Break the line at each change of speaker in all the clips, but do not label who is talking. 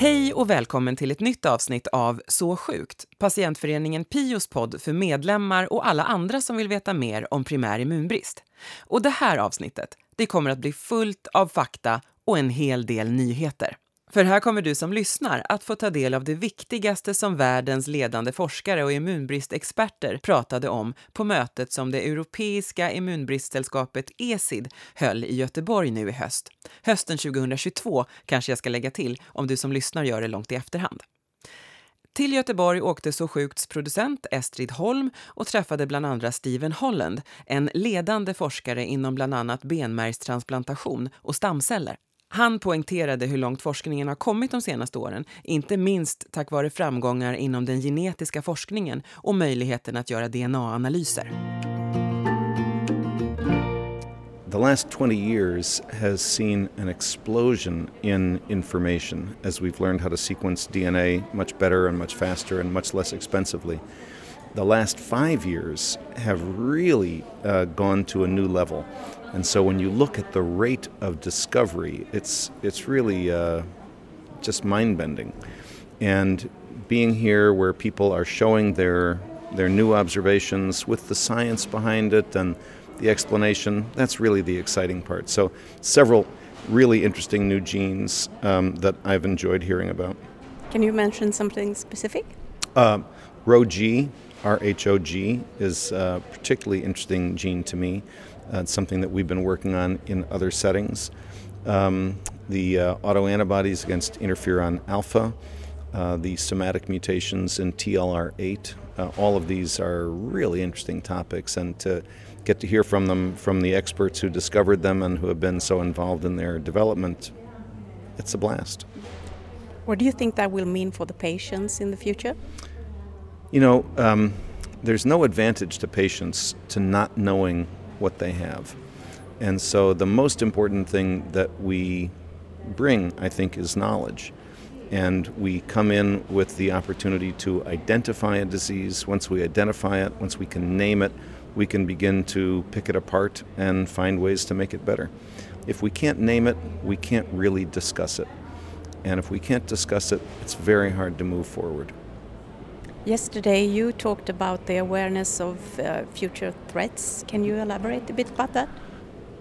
Hej och välkommen till ett nytt avsnitt av Så sjukt, patientföreningen Pios podd för medlemmar och alla andra som vill veta mer om primär immunbrist. Och det här avsnittet, det kommer att bli fullt av fakta och en hel del nyheter. För här kommer du som lyssnar att få ta del av det viktigaste som världens ledande forskare och immunbristexperter pratade om på mötet som det europeiska immunbristsällskapet ESID höll i Göteborg nu i höst. Hösten 2022 kanske jag ska lägga till om du som lyssnar gör det långt i efterhand. Till Göteborg åkte Så sjukts producent Estrid Holm och träffade bland andra Stephen Holland, en ledande forskare inom bland annat benmärgstransplantation och stamceller. Han poängterade hur långt forskningen har kommit de senaste åren, inte minst tack vare framgångar inom den genetiska forskningen och möjligheten att göra DNA-analyser.
The last 20 years has seen an explosion in information as we've learned how to sequence DNA much better and much faster and much less expensively. The last five years have really uh, gone to a new level. And so when you look at the rate of discovery, it's, it's really uh, just mind bending. And being here where people are showing their, their new observations with the science behind it and the explanation, that's really the exciting part. So, several really interesting new genes um, that I've enjoyed hearing about.
Can you mention something specific?
Uh, ROG, R H O G, is a particularly interesting gene to me. Uh, it's something that we've been working on in other settings. Um, the uh, autoantibodies against interferon alpha, uh, the somatic mutations in TLR8, uh, all of these are really interesting topics, and to get to hear from them from the experts who discovered them and who have been so involved in their development, it's a blast.
What do you think that will mean for the patients in the future?
You know, um, there's no advantage to patients to not knowing what they have. And so the most important thing that we bring, I think, is knowledge. And we come in with the opportunity to identify a disease. Once we identify it, once we can name it, we can begin to pick it apart and find ways to make it better. If we can't name it, we can't really discuss it. And if we can't discuss it, it's very hard to move forward.
Yesterday, you talked about the awareness of uh, future threats. Can you elaborate a bit about that?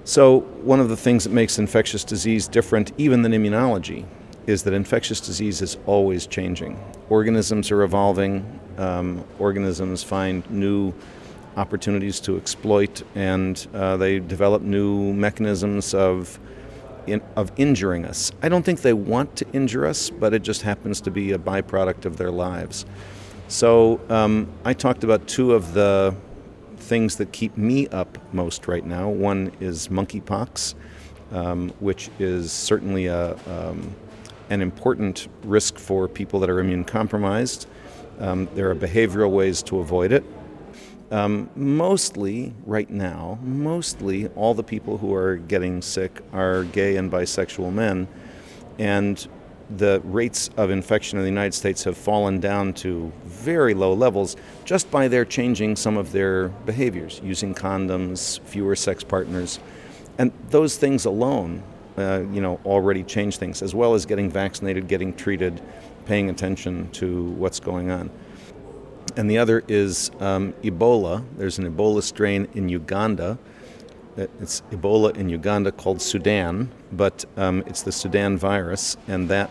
So, one of the things that makes infectious disease different, even than immunology, is that infectious disease is always changing. Organisms are evolving, um, organisms find new opportunities to exploit, and uh, they develop new mechanisms of. In, of injuring us. I don't think they want to injure us, but it just happens to be a byproduct of their lives. So um, I talked about two of the things that keep me up most right now. One is monkeypox, um, which is certainly a, um, an important risk for people that are immune compromised. Um, there are behavioral ways to avoid it. Um, mostly, right now, mostly all the people who are getting sick are gay and bisexual men. And the rates of infection in the United States have fallen down to very low levels just by their changing some of their behaviors, using condoms, fewer sex partners. And those things alone, uh, you know, already change things, as well as getting vaccinated, getting treated, paying attention to what's going on. And the other is um, Ebola. There's an Ebola strain in Uganda. It's Ebola in Uganda called Sudan, but um, it's the Sudan virus, and that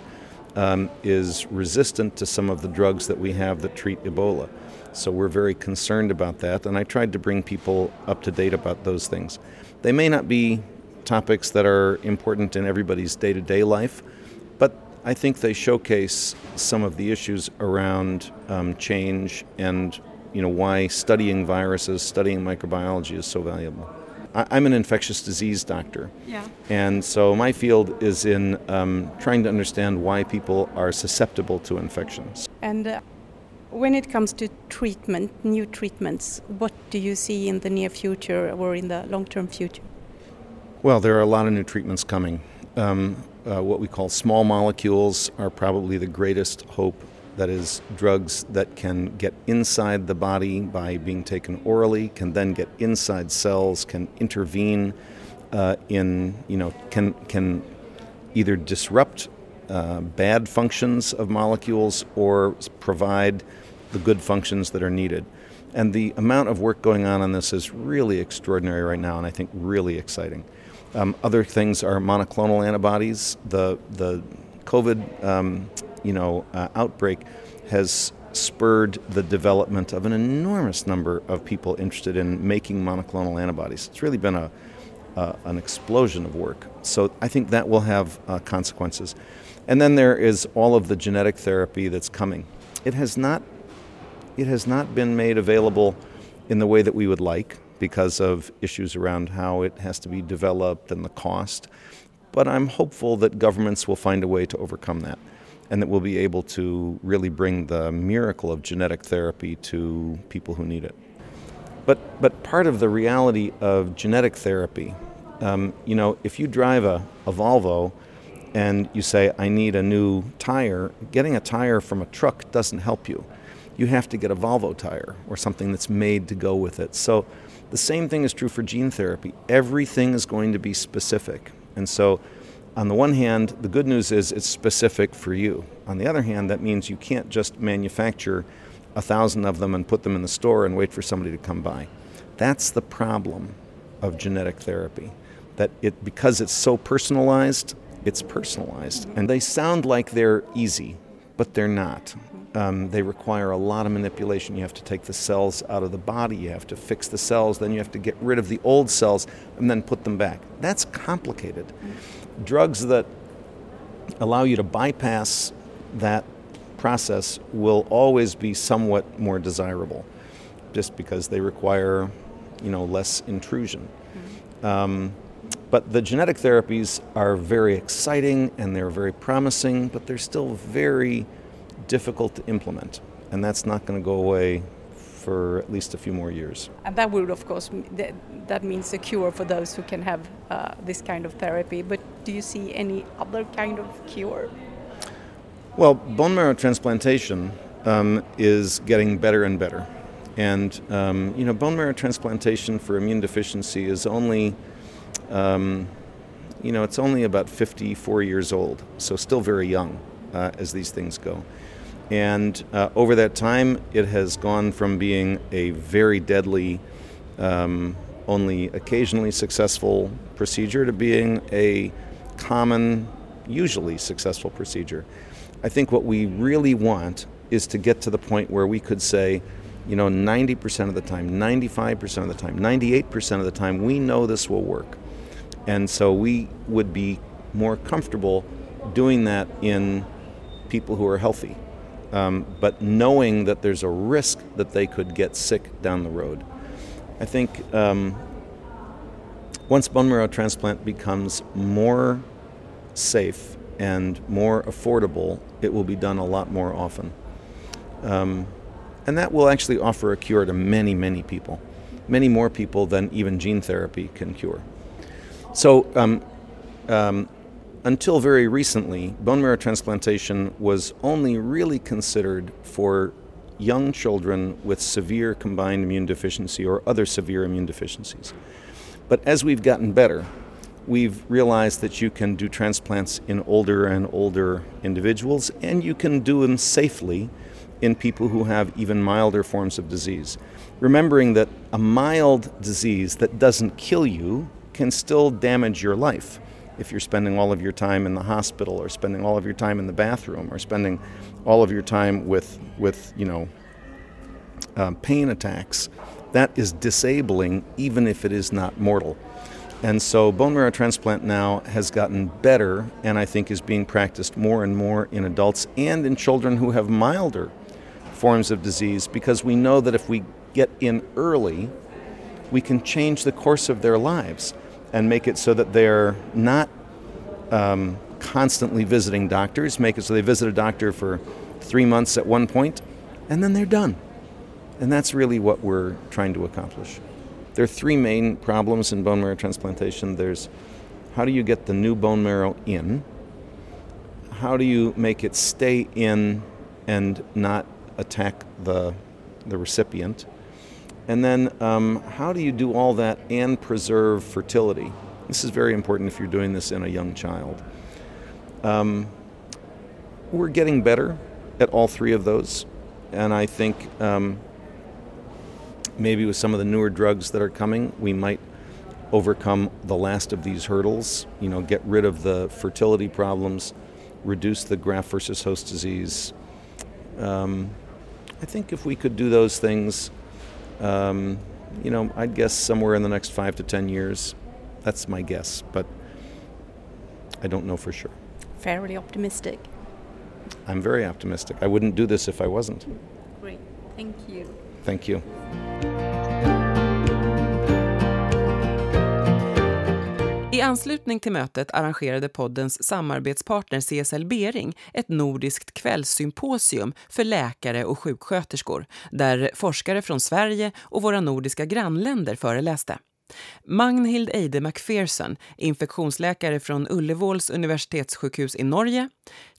um, is resistant to some of the drugs that we have that treat Ebola. So we're very concerned about that, and I tried to bring people up to date about those things. They may not be topics that are important in everybody's day to day life, but I think they showcase some of the issues around um, change and you know why studying viruses, studying microbiology is so valuable. I'm an infectious disease doctor.
Yeah.
And so my field is in um, trying to understand why people are susceptible to infections.
And uh, when it comes to treatment, new treatments, what do you see in the near future or in the long term future?
Well, there are a lot of new treatments coming. Um, uh, what we call small molecules are probably the greatest hope that is drugs that can get inside the body by being taken orally, can then get inside cells, can intervene uh, in, you know, can, can either disrupt uh, bad functions of molecules or provide the good functions that are needed. And the amount of work going on on this is really extraordinary right now, and I think really exciting. Um, other things are monoclonal antibodies. The the COVID um, you know uh, outbreak has spurred the development of an enormous number of people interested in making monoclonal antibodies. It's really been a uh, an explosion of work. So I think that will have uh, consequences. And then there is all of the genetic therapy that's coming. It has not it has not been made available in the way that we would like because of issues around how it has to be developed and the cost. But I'm hopeful that governments will find a way to overcome that and that we'll be able to really bring the miracle of genetic therapy to people who need it. But, but part of the reality of genetic therapy, um, you know, if you drive a, a Volvo and you say, I need a new tire, getting a tire from a truck doesn't help you. You have to get a Volvo tire or something that's made to go with it. So the same thing is true for gene therapy. Everything is going to be specific. And so, on the one hand, the good news is it's specific for you. On the other hand, that means you can't just manufacture a thousand of them and put them in the store and wait for somebody to come by. That's the problem of genetic therapy. That it because it's so personalized, it's personalized. Mm-hmm. And they sound like they're easy, but they're not. Mm-hmm. Um, they require a lot of manipulation. You have to take the cells out of the body, you have to fix the cells, then you have to get rid of the old cells and then put them back. That's complicated. Mm-hmm. Drugs that allow you to bypass that process will always be somewhat more desirable just because they require you know less intrusion. Um, but the genetic therapies are very exciting and they're very promising but they're still very difficult to implement, and that's not going to go away for at least a few more years.
And that would, of course, that, means a cure for those who can have uh, this kind of therapy. But do you see any other kind of cure?
Well, bone marrow transplantation um, is getting better and better. And, um, you know, bone marrow transplantation for immune deficiency is only, um, you know, it's only about 54 years old, so still very young uh, as these things go. And uh, over that time, it has gone from being a very deadly, um, only occasionally successful procedure to being a common, usually successful procedure. I think what we really want is to get to the point where we could say, you know, 90% of the time, 95% of the time, 98% of the time, we know this will work. And so we would be more comfortable doing that in people who are healthy um, but knowing that there's a risk that they could get sick down the road. I think um, once bone marrow transplant becomes more safe and more affordable, it will be done a lot more often. Um, and that will actually offer a cure to many, many people, many more people than even gene therapy can cure. So, um, um, until very recently, bone marrow transplantation was only really considered for young children with severe combined immune deficiency or other severe immune deficiencies. But as we've gotten better, we've realized that you can do transplants in older and older individuals, and you can do them safely in people who have even milder forms of disease. Remembering that a mild disease that doesn't kill you can still damage your life if you're spending all of your time in the hospital or spending all of your time in the bathroom or spending all of your time with, with you know, um, pain attacks, that is disabling even if it is not mortal. And so bone marrow transplant now has gotten better and I think is being practiced more and more in adults and in children who have milder forms of disease because we know that if we get in early, we can change the course of their lives and make it so that they're not um, constantly visiting doctors, make it so they visit a doctor for three months at one point, and then they're done. And that's really what we're trying to accomplish. There are three main problems in bone marrow transplantation there's how do you get the new bone marrow in? How do you make it stay in and not attack the, the recipient? And then, um, how do you do all that and preserve fertility? This is very important if you're doing this in a young child. Um, we're getting better at all three of those, and I think um, maybe with some of the newer drugs that are coming, we might overcome the last of these hurdles. You know, get rid of the fertility problems, reduce the graft versus host disease. Um, I think if we could do those things, um, you know, I'd guess somewhere in the next five to ten years. That's my guess, but I don't know for sure.
Fairly optimistic.
I'm very optimistic. I wouldn't do this if I wasn't.
Great. Thank you.
Thank you.
I anslutning till mötet arrangerade poddens samarbetspartner CSL Bering ett nordiskt kvällssymposium för läkare och sjuksköterskor där forskare från Sverige och våra nordiska grannländer föreläste. Magnhild Eide McPherson, infektionsläkare från Ullevåls universitetssjukhus i Norge,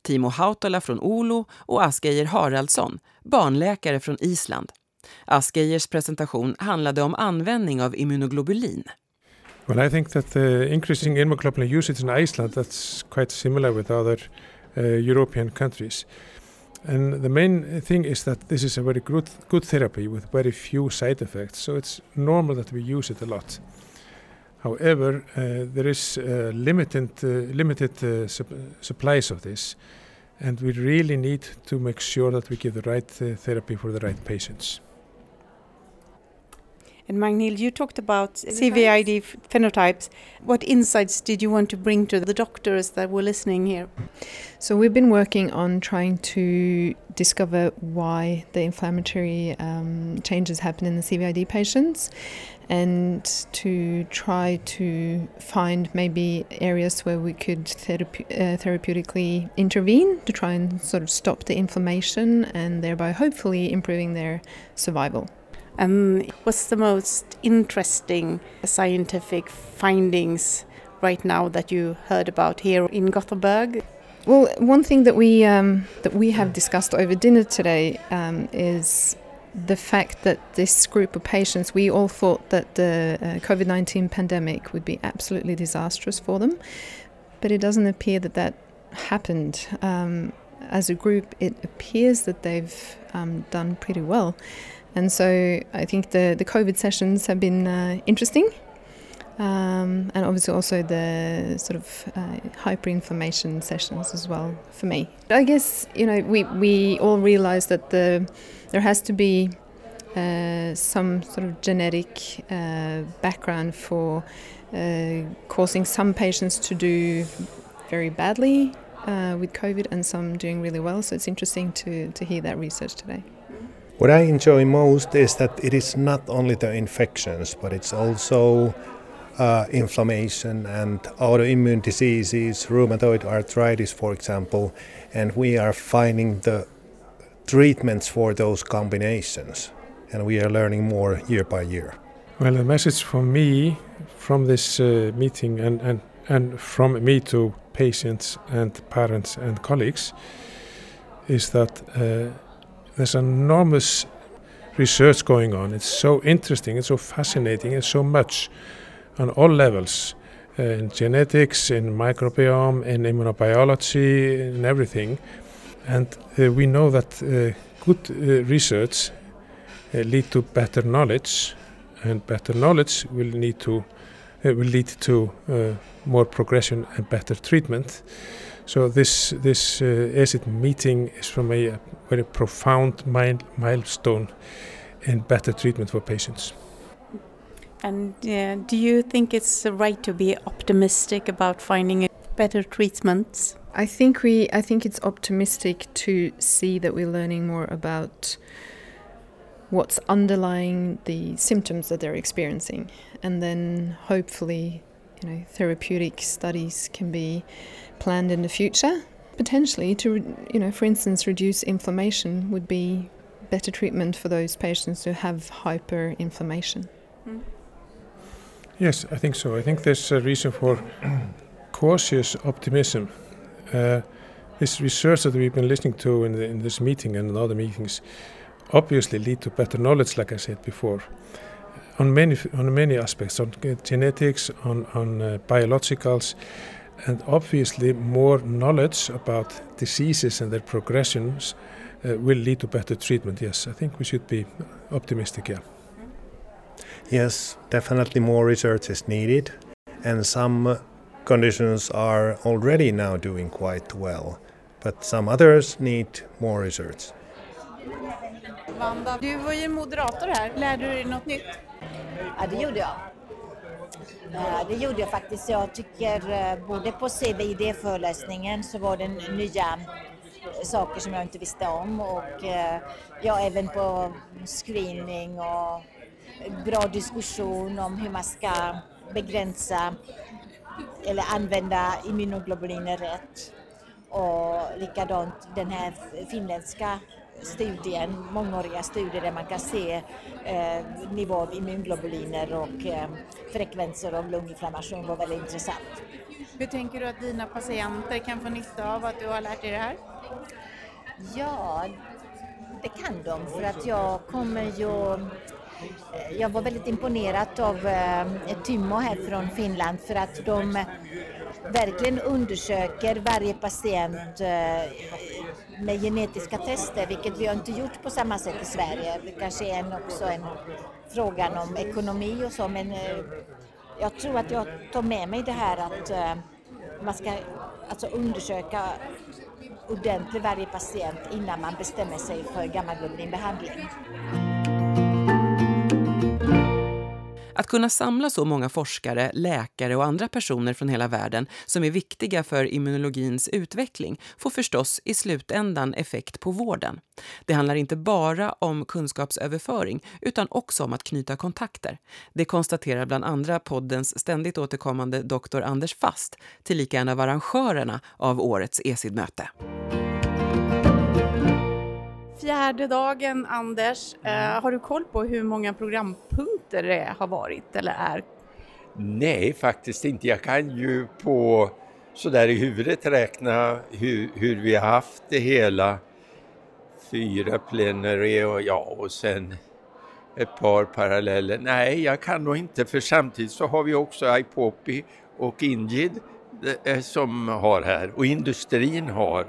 Timo Hautala från Olo och Asgeir Haraldsson, barnläkare från Island. Asgeirs presentation handlade om användning av immunoglobulin.
Well, I think that the increasing immunoglobulin usage in Iceland that's quite similar with other uh, European countries. And the main thing is that this is a very good, good therapy with very few side effects, so it's normal that we use it a lot. However, uh, there is uh, limited, uh, limited uh, sup- supplies of this, and we really need to make sure that we give the right uh, therapy for the right patients.
And Magnhild, you talked about CVID phenotypes. What insights did you want to bring to the doctors that were listening here?
So we've been working on trying to discover why the inflammatory um, changes happen in the CVID patients and to try to find maybe areas where we could therape- uh, therapeutically intervene to try and sort of stop the inflammation and thereby hopefully improving their survival.
And what's the most interesting scientific findings right now that you heard about here in Gothenburg?
Well, one thing that we um, that we have discussed over dinner today um, is the fact that this group of patients, we all thought that the uh, COVID nineteen pandemic would be absolutely disastrous for them, but it doesn't appear that that happened. Um, as a group, it appears that they've um, done pretty well, and so I think the the COVID sessions have been uh, interesting. Um, and obviously also the sort of uh, hyperinflammation sessions as well for me. I guess you know we we all realise that the there has to be uh, some sort of genetic uh, background for uh, causing some patients to do very badly uh, with COVID and some doing really well. So it's interesting to to hear that research today.
What I enjoy most is that it is not only the infections, but it's also uh, inflammation and autoimmune diseases, rheumatoid arthritis, for example, and we are finding the treatments for those combinations, and we are learning more year by year.
Well, the message for me from this uh, meeting and, and, and from me to patients and parents and colleagues is that uh, there's enormous research going on. It's so interesting, it's so fascinating, it's so much on all levels uh, in genetics, in microbiome, in immunobiology, in everything. And uh, we know that uh, good uh, research uh, lead to better knowledge, and better knowledge will need to uh, will lead to more progression and better treatment. So this this uh, ACID meeting is from a, a very profound mile, milestone in better treatment for patients.
And uh, do you think it's right to be optimistic about finding better treatments?
I think we I think it's optimistic to see that we're learning more about what's underlying the symptoms that they're experiencing and then hopefully you know therapeutic studies can be planned in the future potentially to you know for instance reduce inflammation would be better treatment for those patients who have hyperinflammation
Yes, I think so. I think there's a reason for cautious optimism. Uh, this research that we've been listening to in, the, in this meeting and in other meetings obviously lead to better knowledge, like I said before, on many on many aspects, on genetics, on on uh, biologicals, and obviously more knowledge about diseases and their progressions uh, will lead to better treatment. Yes, I think we should be optimistic. Yeah.
Yes, definitely more research is needed, and some conditions are already now doing quite well, but some others need more research.
Vanda, du var ju moderator här. Lärde du dig något nytt?
Ja, det gjorde jag. Det gjorde jag faktiskt. Jag tycker eh, både på CVID-föreläsningen så var det nya eh, saker som jag inte visste om och eh, ja, även på screening och bra diskussion om hur man ska begränsa eller använda immunoglobuliner rätt. Och likadant den här finländska studien, mångåriga studier där man kan se eh, nivå av immunglobuliner och eh, frekvenser av lunginflammation var väldigt intressant.
Hur tänker du att dina patienter kan få nytta av att du har lärt dig det här?
Ja, det kan de för att jag kommer ju eh, jag var väldigt imponerad av eh, Tymmo här från Finland för att de verkligen undersöker varje patient eh, med genetiska tester, vilket vi har inte gjort på samma sätt i Sverige. Det kanske är en, också en frågan om ekonomi och så, men eh, jag tror att jag tar med mig det här att eh, man ska alltså undersöka ordentligt varje patient innan man bestämmer sig för gammaglobulinbehandling.
Att kunna samla så många forskare, läkare och andra personer från hela världen som är viktiga för immunologins utveckling får förstås i slutändan effekt på vården. Det handlar inte bara om kunskapsöverföring utan också om att knyta kontakter. Det konstaterar bland andra poddens ständigt återkommande doktor Anders Fast, tillika en av arrangörerna av årets ESID-möte.
Fjärde dagen, Anders. Eh, har du koll på hur många programpunkter det har varit eller är?
Nej, faktiskt inte. Jag kan ju på sådär i huvudet räkna hur, hur vi har haft det hela. Fyra plenary och ja, och sen ett par paralleller. Nej, jag kan nog inte för samtidigt så har vi också IPOPI och Ingid eh, som har här och industrin har.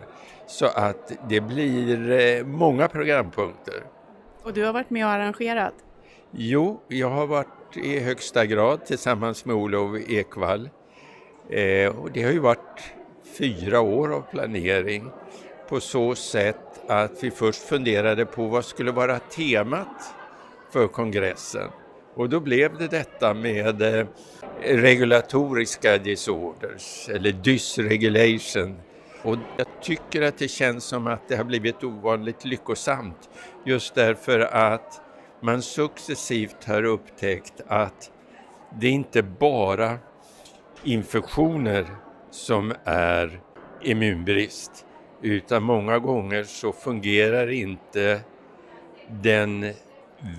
Så att det blir eh, många programpunkter.
Och du har varit med och arrangerat?
Jo, jag har varit i högsta grad tillsammans med Olof Ekvall. Eh, och det har ju varit fyra år av planering på så sätt att vi först funderade på vad skulle vara temat för kongressen. Och då blev det detta med eh, regulatoriska disorders eller dysregulation och jag tycker att det känns som att det har blivit ovanligt lyckosamt just därför att man successivt har upptäckt att det inte bara infektioner som är immunbrist utan många gånger så fungerar inte den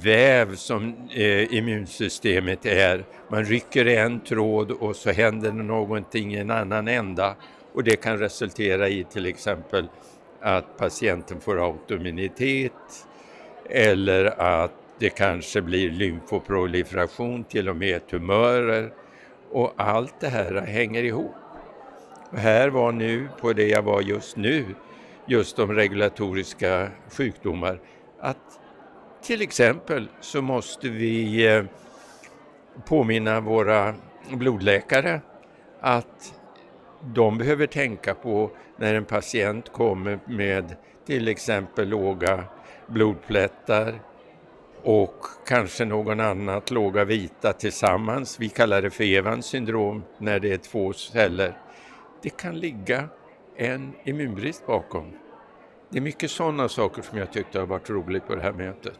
väv som eh, immunsystemet är. Man rycker i en tråd och så händer någonting i en annan ända och det kan resultera i till exempel att patienten får autoimmunitet eller att det kanske blir lymfoproliferation, till och med tumörer. Och allt det här hänger ihop. Och här var nu, på det jag var just nu, just de regulatoriska sjukdomar, att till exempel så måste vi eh, påminna våra blodläkare att de behöver tänka på när en patient kommer med till exempel låga blodplättar och kanske någon annat låga vita tillsammans. Vi kallar det för Evans syndrom när det är två celler. Det kan ligga en immunbrist bakom. Det är mycket sådana saker som jag tyckte har varit roligt på det här mötet.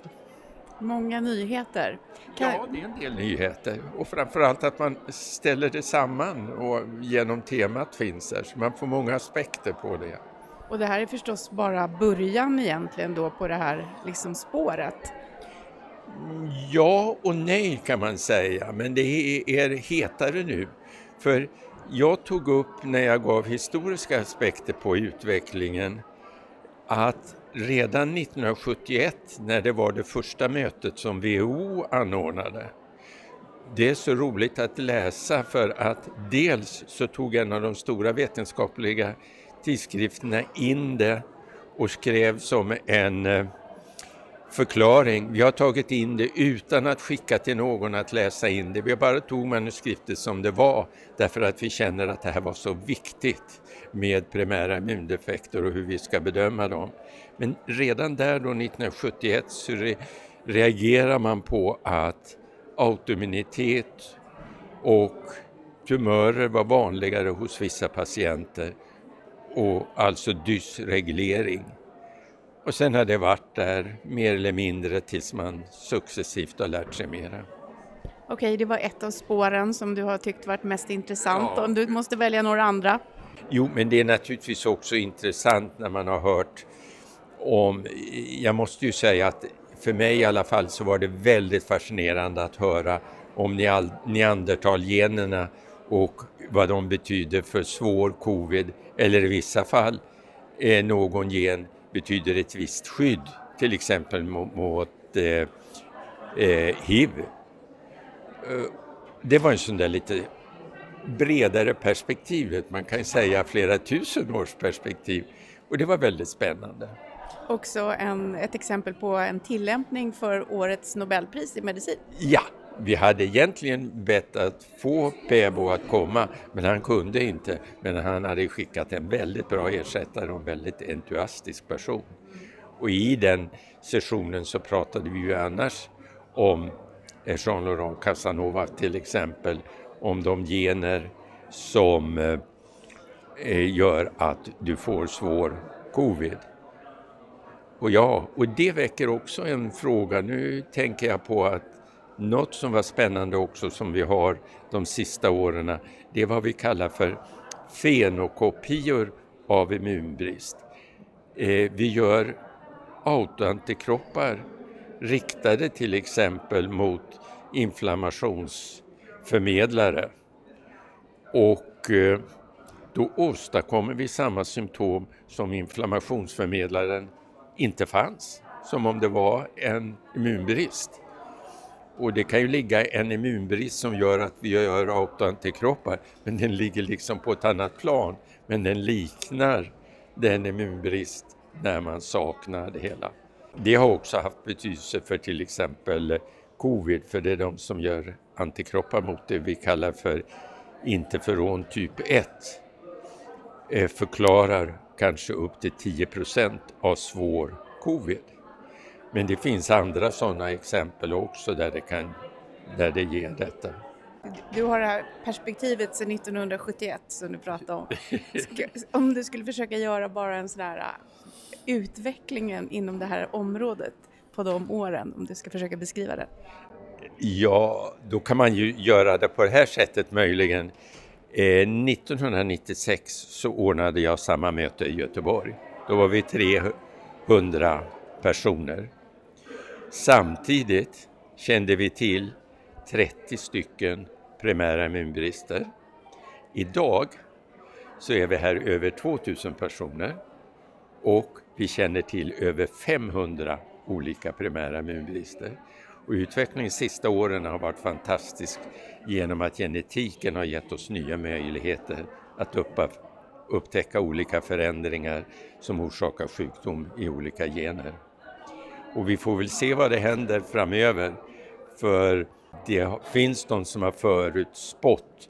Många nyheter.
Kan... Ja, det är en del nyheter och framförallt att man ställer det samman och genom temat finns där så man får många aspekter på det.
Och det här är förstås bara början egentligen då på det här liksom spåret?
Ja och nej kan man säga, men det är hetare nu. För jag tog upp när jag gav historiska aspekter på utvecklingen att redan 1971 när det var det första mötet som WHO anordnade. Det är så roligt att läsa för att dels så tog en av de stora vetenskapliga tidskrifterna in det och skrev som en eh, förklaring. Vi har tagit in det utan att skicka till någon att läsa in det. Vi bara tog manuskriptet som det var därför att vi känner att det här var så viktigt med primära immundefekter och hur vi ska bedöma dem. Men redan där då 1971 så re reagerar man på att autoimmunitet och tumörer var vanligare hos vissa patienter och alltså dysreglering. Och sen har det varit där mer eller mindre tills man successivt har lärt sig mera.
Okej, det var ett av spåren som du har tyckt varit mest intressant.
Ja.
Om du måste välja några andra?
Jo, men det är naturligtvis också intressant när man har hört om, jag måste ju säga att för mig i alla fall så var det väldigt fascinerande att höra om neandertalgenerna och vad de betyder för svår covid eller i vissa fall eh, någon gen betyder ett visst skydd, till exempel mot, mot eh, eh, hiv. Eh, det var en sån där lite bredare perspektiv, man kan säga flera tusen års perspektiv och det var väldigt spännande.
Också en, ett exempel på en tillämpning för årets Nobelpris i medicin.
Ja, vi hade egentligen bett att få Pebo att komma, men han kunde inte. Men han hade skickat en väldigt bra ersättare och en väldigt entusiastisk person. Och i den sessionen så pratade vi ju annars om eh, Jean-Laurent Casanova till exempel, om de gener som eh, eh, gör att du får svår covid. Och ja, och det väcker också en fråga. Nu tänker jag på att något som var spännande också som vi har de sista åren, det är vad vi kallar för fenokopior av immunbrist. Eh, vi gör autoantikroppar riktade till exempel mot inflammationsförmedlare och eh, då åstadkommer vi samma symptom som inflammationsförmedlaren inte fanns, som om det var en immunbrist. Och det kan ju ligga en immunbrist som gör att vi gör autoantikroppar, men den ligger liksom på ett annat plan. Men den liknar den immunbrist när man saknar det hela. Det har också haft betydelse för till exempel covid, för det är de som gör antikroppar mot det vi kallar för interferon typ 1 eh, förklarar kanske upp till 10 procent av svår covid. Men det finns andra sådana exempel också där det, kan, där det ger detta.
Du har det här perspektivet sedan 1971 som du pratade om. Om du skulle försöka göra bara en sån här uh, utvecklingen inom det här området på de åren, om du ska försöka beskriva det?
Ja, då kan man ju göra det på det här sättet möjligen. Eh, 1996 så ordnade jag samma möte i Göteborg. Då var vi 300 personer. Samtidigt kände vi till 30 stycken primära immunbrister. Idag så är vi här över 2000 personer och vi känner till över 500 olika primära immunbrister. Och utvecklingen de sista åren har varit fantastisk genom att genetiken har gett oss nya möjligheter att upptäcka olika förändringar som orsakar sjukdom i olika gener. Och vi får väl se vad det händer framöver. För det finns de som har förutspått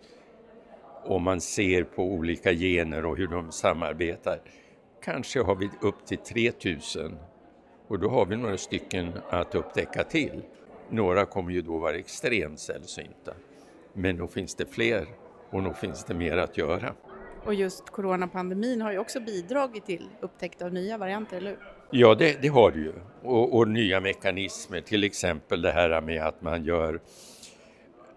om man ser på olika gener och hur de samarbetar. Kanske har vi upp till 3000 och då har vi några stycken att upptäcka till. Några kommer ju då vara extremt sällsynta. Men nog finns det fler och nog finns det mer att göra.
Och just coronapandemin har ju också bidragit till upptäckt av nya varianter, eller hur?
Ja, det, det har det ju. Och, och, nya mekanismer, till exempel det här med att man gör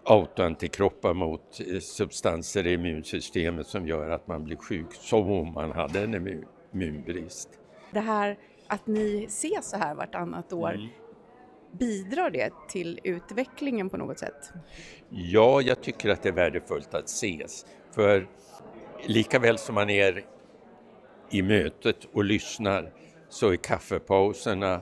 autoantikroppar mot eh, substanser i immunsystemet som gör att man blir sjuk som om man hade en immunbrist.
Det här att ni ses så här vartannat år, mm. bidrar det till utvecklingen på något sätt?
Ja, jag tycker att det är värdefullt att ses. För lika väl som man är i mötet och lyssnar så är kaffepauserna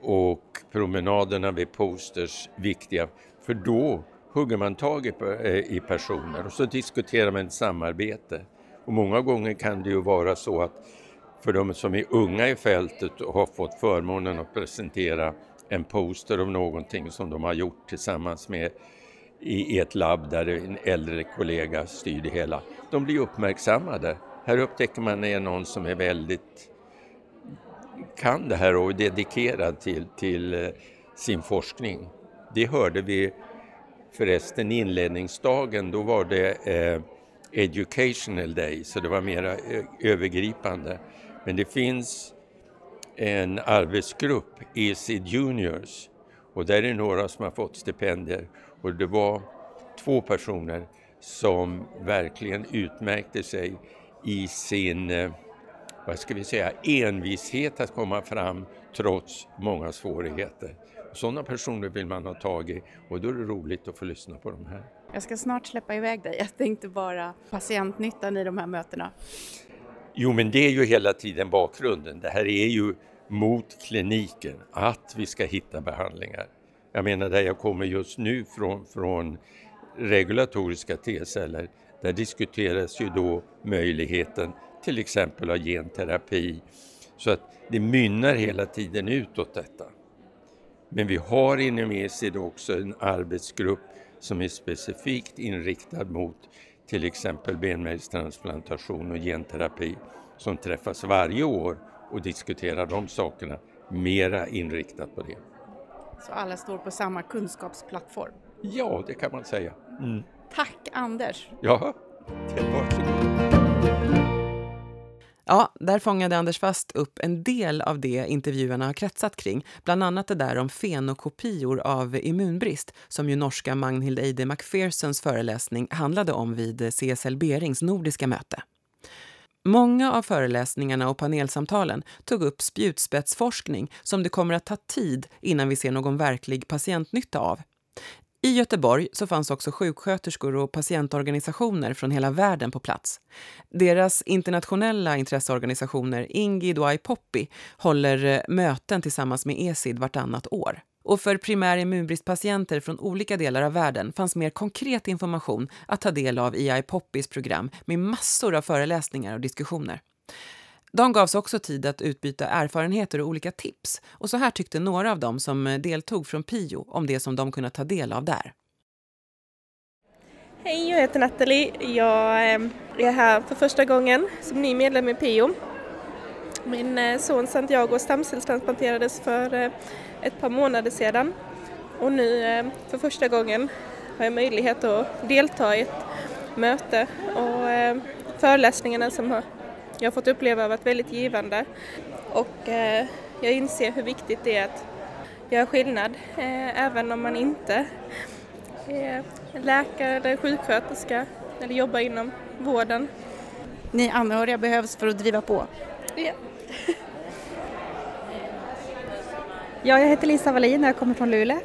och promenaderna vid posters viktiga för då hugger man tag i, eh, i personer och så diskuterar man ett samarbete. Och många gånger kan det ju vara så att för de som är unga i fältet och har fått förmånen att presentera en poster om någonting som de har gjort tillsammans med i ett labb där en äldre kollega styr det hela. De blir uppmärksammade. Här upptäcker man är någon som är väldigt kan det här och är dedikerad till, till eh, sin forskning. Det hörde vi förresten inledningsdagen, då var det eh, Educational Day, så det var mera eh, övergripande. Men det finns en arbetsgrupp, EC Juniors, och där är några som har fått stipendier och det var två personer som verkligen utmärkte sig i sin, eh, vad ska vi säga, envishet att komma fram trots många svårigheter. Sådana personer vill man ha tag i och då är det roligt att få lyssna på de här.
Jag ska snart släppa iväg dig. Jag tänkte bara patientnyttan i de här mötena.
Jo, men det är ju hela tiden bakgrunden. Det här är ju mot kliniken, att vi ska hitta behandlingar. Jag menar där jag kommer just nu från, från regulatoriska T-celler, där diskuteras ju då möjligheten till exempel av genterapi. Så att det mynnar hela tiden utåt detta. Men vi har inom ECID också en arbetsgrupp som är specifikt inriktad mot till exempel benmärgstransplantation och genterapi som träffas varje år och diskuterar de sakerna mera inriktat på det.
Så alla står på samma kunskapsplattform?
Ja, det kan man säga. Mm.
Tack Anders!
Ja, varsågod.
Ja, där fångade Anders Fast upp en del av det intervjuerna har kretsat kring. Bland annat det där om fenokopior av immunbrist som ju norska Magnhild Eide McPhersons föreläsning handlade om vid CSL Berings nordiska möte. Många av föreläsningarna och panelsamtalen tog upp spjutspetsforskning som det kommer att ta tid innan vi ser någon verklig patientnytta av. I Göteborg så fanns också sjuksköterskor och patientorganisationer från hela världen på plats. Deras internationella intresseorganisationer Ingid och IPOPI håller eh, möten tillsammans med ESID vartannat år. Och för primär immunbristpatienter från olika delar av världen fanns mer konkret information att ta del av i IPOPIs program med massor av föreläsningar och diskussioner. De gavs också tid att utbyta erfarenheter och olika tips. Och så här tyckte några av dem som eh, deltog från PIO om det som de kunnat ta del av där.
Hej, jag heter Nathalie. Jag eh, är här för första gången som ny medlem i PIO. Min eh, son Santiago stamcellstransplanterades för ett par månader sedan och nu för första gången har jag möjlighet att delta i ett möte och föreläsningarna som har jag har fått uppleva har varit väldigt givande och eh, jag inser hur viktigt det är att göra skillnad eh, även om man inte är läkare eller sjuksköterska eller jobbar inom vården.
Ni anhöriga behövs för att driva på?
Ja.
ja, jag heter Lisa Wallin och jag kommer från Luleå.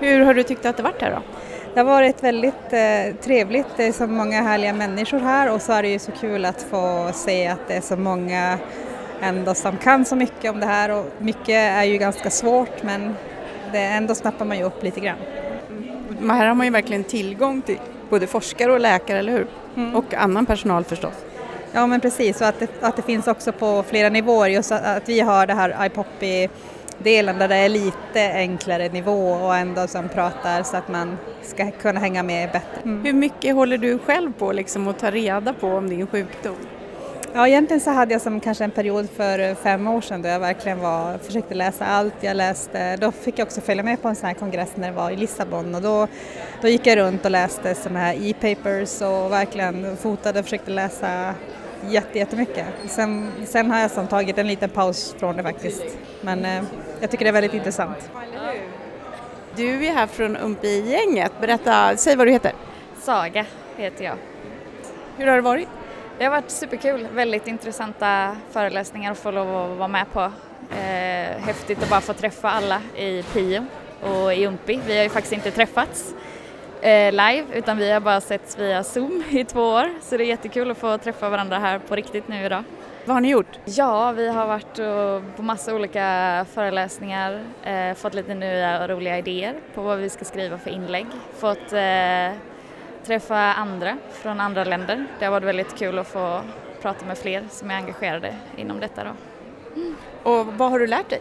Hur har du tyckt att det varit här då?
Det har varit väldigt eh, trevligt, det är så många härliga människor här och så är det ju så kul att få se att det är så många ändå som kan så mycket om det här och mycket är ju ganska svårt men det ändå snappar man ju upp lite grann.
Mm. Här har man ju verkligen tillgång till både forskare och läkare, eller hur? Mm. Och annan personal förstås.
Ja men precis, och att det, att det finns också på flera nivåer, just att, att vi har det här iPoppy delen där det är lite enklare nivå och ändå som pratar så att man ska kunna hänga med bättre.
Mm. Hur mycket håller du själv på liksom att ta reda på om din sjukdom?
Ja, egentligen så hade jag som kanske en period för fem år sedan då jag verkligen var, försökte läsa allt. Jag läste, då fick jag också följa med på en sån här kongress när det var i Lissabon och då, då gick jag runt och läste såna här e-papers och verkligen fotade och försökte läsa jättemycket. Sen, sen har jag som tagit en liten paus från det faktiskt. Men eh, jag tycker det är väldigt intressant.
Du är här från Umpi-gänget. Berätta, säg vad du heter.
Saga heter jag.
Hur har det varit?
Det har varit superkul, väldigt intressanta föreläsningar att få lov att vara med på. Eh, häftigt att bara få träffa alla i PIO och i Umpi. Vi har ju faktiskt inte träffats eh, live utan vi har bara setts via Zoom i två år så det är jättekul att få träffa varandra här på riktigt nu idag.
Vad har ni gjort?
Ja, vi har varit på massa olika föreläsningar, eh, fått lite nya och roliga idéer på vad vi ska skriva för inlägg, fått eh, träffa andra från andra länder. Det har varit väldigt kul att få prata med fler som är engagerade inom detta. Då.
Mm. Och vad har du lärt dig?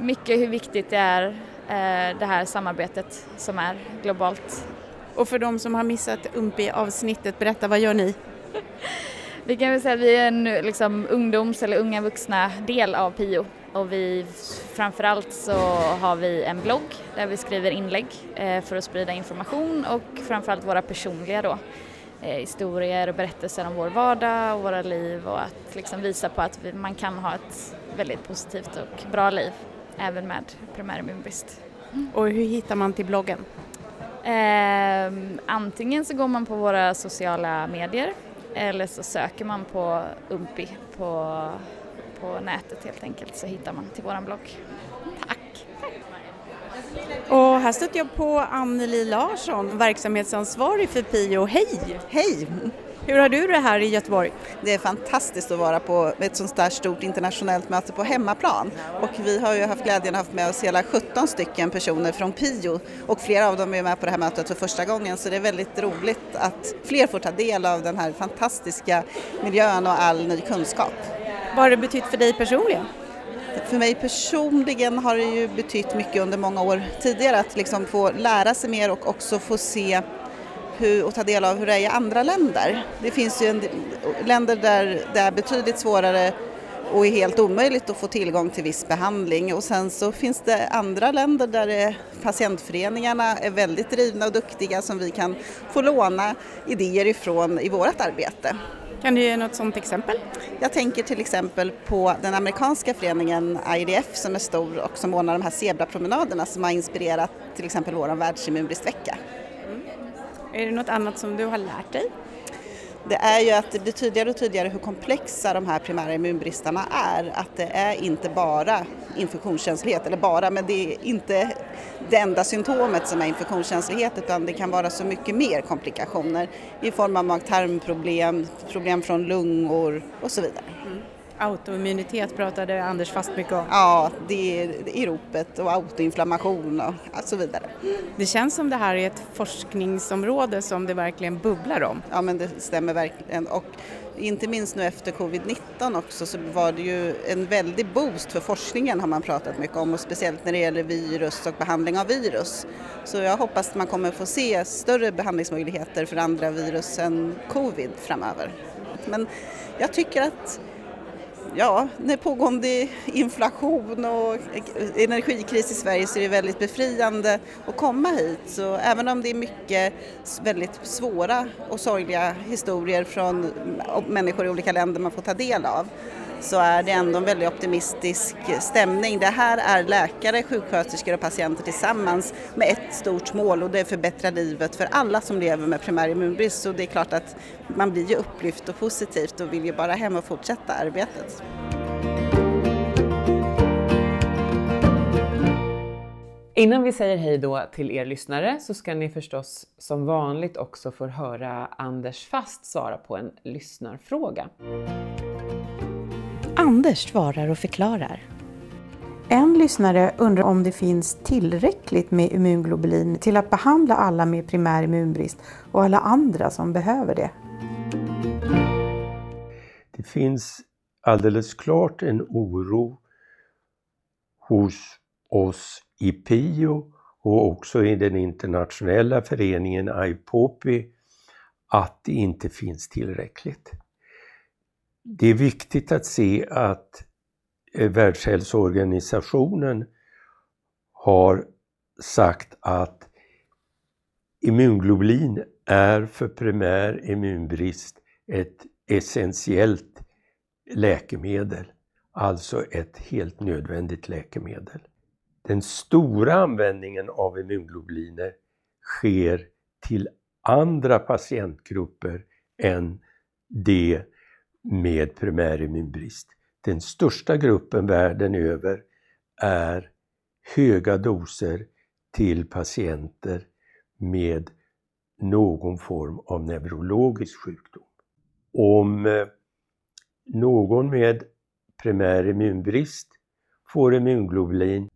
Mycket hur viktigt det är eh, det här samarbetet som är globalt.
Och för de som har missat UMPI-avsnittet, berätta vad gör ni?
Vi kan väl säga att vi är en liksom, ungdoms eller unga vuxna del av PIO och vi framförallt så har vi en blogg där vi skriver inlägg eh, för att sprida information och framförallt våra personliga då eh, historier och berättelser om vår vardag och våra liv och att liksom visa på att man kan ha ett väldigt positivt och bra liv även med primär immunbrist.
Och hur hittar man till bloggen?
Eh, antingen så går man på våra sociala medier eller så söker man på UMPI på, på nätet helt enkelt så hittar man till våran blogg. Tack!
Och här stötte jag på Anneli Larsson, verksamhetsansvarig för PIO. Hej!
Hej!
Hur har du det här i Göteborg?
Det är fantastiskt att vara på ett sånt där stort internationellt möte på hemmaplan. Och vi har ju haft glädjen att ha haft med oss hela 17 stycken personer från PIO och flera av dem är med på det här mötet för första gången så det är väldigt roligt att fler får ta del av den här fantastiska miljön och all ny kunskap.
Vad har det betytt för dig personligen?
För mig personligen har det ju betytt mycket under många år tidigare att liksom få lära sig mer och också få se hur, och ta del av hur det är i andra länder. Det finns ju en, länder där det är betydligt svårare och är helt omöjligt att få tillgång till viss behandling och sen så finns det andra länder där patientföreningarna är väldigt drivna och duktiga som vi kan få låna idéer ifrån i vårt arbete.
Kan du ge något sådant exempel?
Jag tänker till exempel på den amerikanska föreningen IDF som är stor och som ordnar de här zebrapromenaderna som har inspirerat till exempel vår världsimmunbristvecka.
Är det något annat som du har lärt dig?
Det är ju att det blir tydligare och tydligare hur komplexa de här primära immunbristarna är. Att det är inte bara infektionskänslighet, eller bara, men det är inte det enda symptomet som är infektionskänslighet utan det kan vara så mycket mer komplikationer i form av mag-tarmproblem, problem från lungor och så vidare. Mm.
Autoimmunitet pratade Anders fast mycket om.
Ja, det är i ropet och autoinflammation och så vidare.
Det känns som det här är ett forskningsområde som det verkligen bubblar om.
Ja, men det stämmer verkligen. Och inte minst nu efter covid-19 också så var det ju en väldig boost för forskningen har man pratat mycket om och speciellt när det gäller virus och behandling av virus. Så jag hoppas att man kommer få se större behandlingsmöjligheter för andra virus än covid framöver. Men jag tycker att ja, när pågående inflation och energikris i Sverige så är det väldigt befriande att komma hit. Så även om det är mycket väldigt svåra och sorgliga historier från människor i olika länder man får ta del av så är det ändå en väldigt optimistisk stämning. Det här är läkare, sjuksköterskor och patienter tillsammans med ett stort mål och det är att förbättra livet för alla som lever med primär immunbrist. Så det är klart att man blir ju upplyft och positivt och vill ju bara hem och fortsätta arbetet.
Innan vi säger hej då till er lyssnare så ska ni förstås som vanligt också få höra Anders Fast svara på en lyssnarfråga.
Anders svarar och förklarar. En lyssnare undrar om det finns tillräckligt med immunglobulin till att behandla alla med primär immunbrist och alla andra som behöver det.
Det finns alldeles klart en oro hos oss i PIO och också i den internationella föreningen IPOPI att det inte finns tillräckligt det är viktigt att se att eh, Världshälsoorganisationen har sagt att immunglobulin är för primär immunbrist ett essentiellt läkemedel, alltså ett helt nödvändigt läkemedel. Den stora användningen av immunglobuliner sker till andra patientgrupper än det med primärimmunbrist. Den största gruppen världen över är höga doser till patienter med någon form av neurologisk sjukdom. Om eh, någon med primär immunbrist får immunglobulin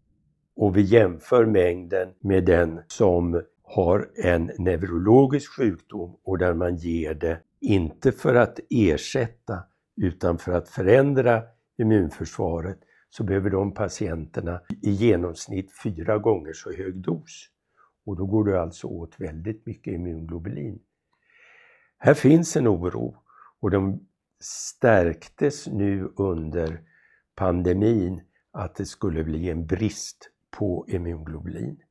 och vi jämför mängden med den som har en neurologisk sjukdom och där man ger det inte för att ersätta utan för att förändra immunförsvaret så behöver de patienterna i genomsnitt fyra gånger så hög dos. Och då går det alltså åt väldigt mycket immunglobulin. Här finns en oro och de stärktes nu under pandemin att det skulle bli en brist på immunglobulin.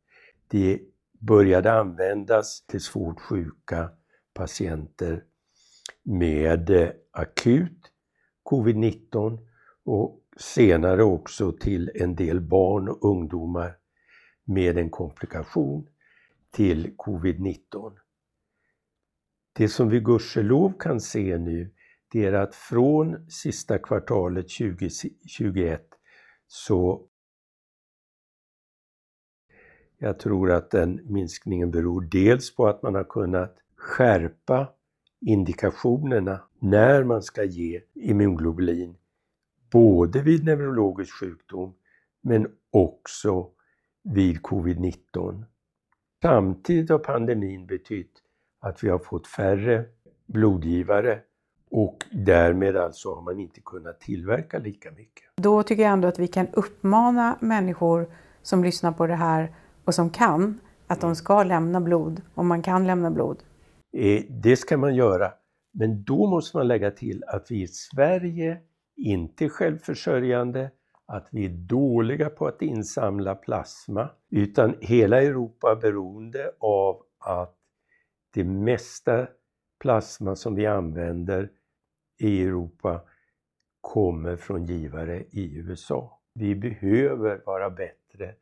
Det började användas till svårt sjuka patienter med eh, akut covid-19 och senare också till en del barn och ungdomar med en komplikation till covid-19. Det som vi gudskelov kan se nu det är att från sista kvartalet 2021 så jag tror att den minskningen beror dels på att man har kunnat skärpa indikationerna när man ska ge immunglobulin både vid neurologisk sjukdom men också vid covid-19. Samtidigt har pandemin betytt att vi har fått färre blodgivare och därmed alltså har man inte kunnat tillverka lika mycket.
Då tycker jag ändå att vi kan uppmana människor som lyssnar på det här och som kan, att de ska lämna blod, om man kan lämna blod.
Eh, det ska man göra, men då måste man lägga till att vi i Sverige inte är självförsörjande, att vi är dåliga på att insamla plasma, utan hela Europa är beroende av att det mesta plasma som vi använder i Europa kommer från givare i USA. Vi behöver vara bättre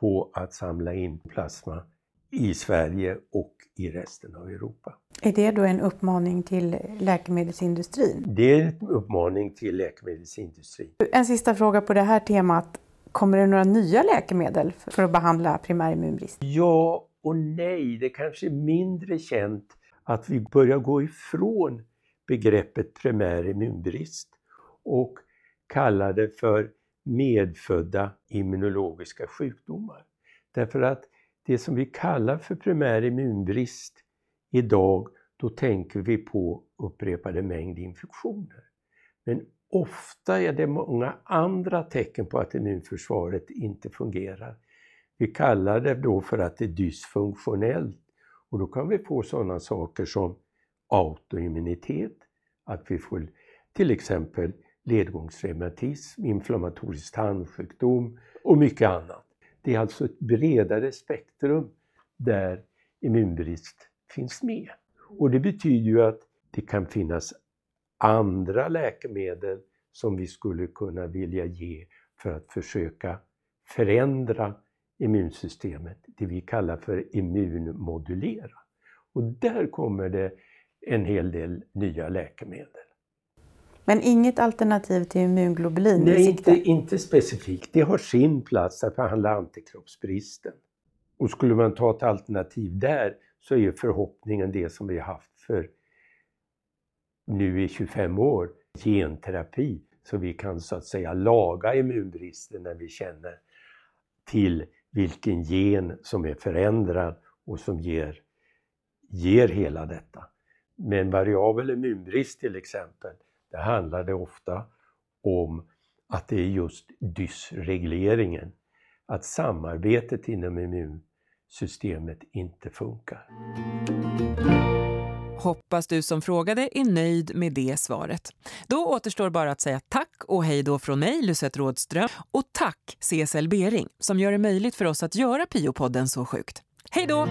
på att samla in plasma i Sverige och i resten av Europa.
Är det då en uppmaning till läkemedelsindustrin?
Det är en uppmaning till läkemedelsindustrin.
En sista fråga på det här temat. Kommer det några nya läkemedel för att behandla primärimmunbrist?
Ja och nej. Det kanske är mindre känt att vi börjar gå ifrån begreppet primär immunbrist och kallar det för medfödda immunologiska sjukdomar. Därför att det som vi kallar för primär immunbrist idag, då tänker vi på upprepade mängd infektioner. Men ofta är det många andra tecken på att immunförsvaret inte fungerar. Vi kallar det då för att det är dysfunktionellt och då kan vi få sådana saker som autoimmunitet, att vi får till exempel ledgångsreumatism, inflammatorisk tandsjukdom och mycket annat. Det är alltså ett bredare spektrum där immunbrist finns med. Och det betyder ju att det kan finnas andra läkemedel som vi skulle kunna vilja ge för att försöka förändra immunsystemet, det vi kallar för immunmodulera. Och där kommer det en hel del nya läkemedel.
Men inget alternativ till immunglobulin
Nej, inte, inte specifikt. Det har sin plats att behandla antikroppsbristen. Och skulle man ta ett alternativ där så är förhoppningen det som vi har haft för nu i 25 år, genterapi, så vi kan så att säga laga immunbristen när vi känner till vilken gen som är förändrad och som ger, ger hela detta. Med en variabel immunbrist till exempel, det handlar det ofta om att det är just dysregleringen, att samarbetet inom immunsystemet inte funkar.
Hoppas du som frågade är nöjd med det svaret. Då återstår bara att säga tack och hej då från mig, Lucette Rådström. Och tack CSL Bering som gör det möjligt för oss att göra Piopodden så sjukt. Hej då!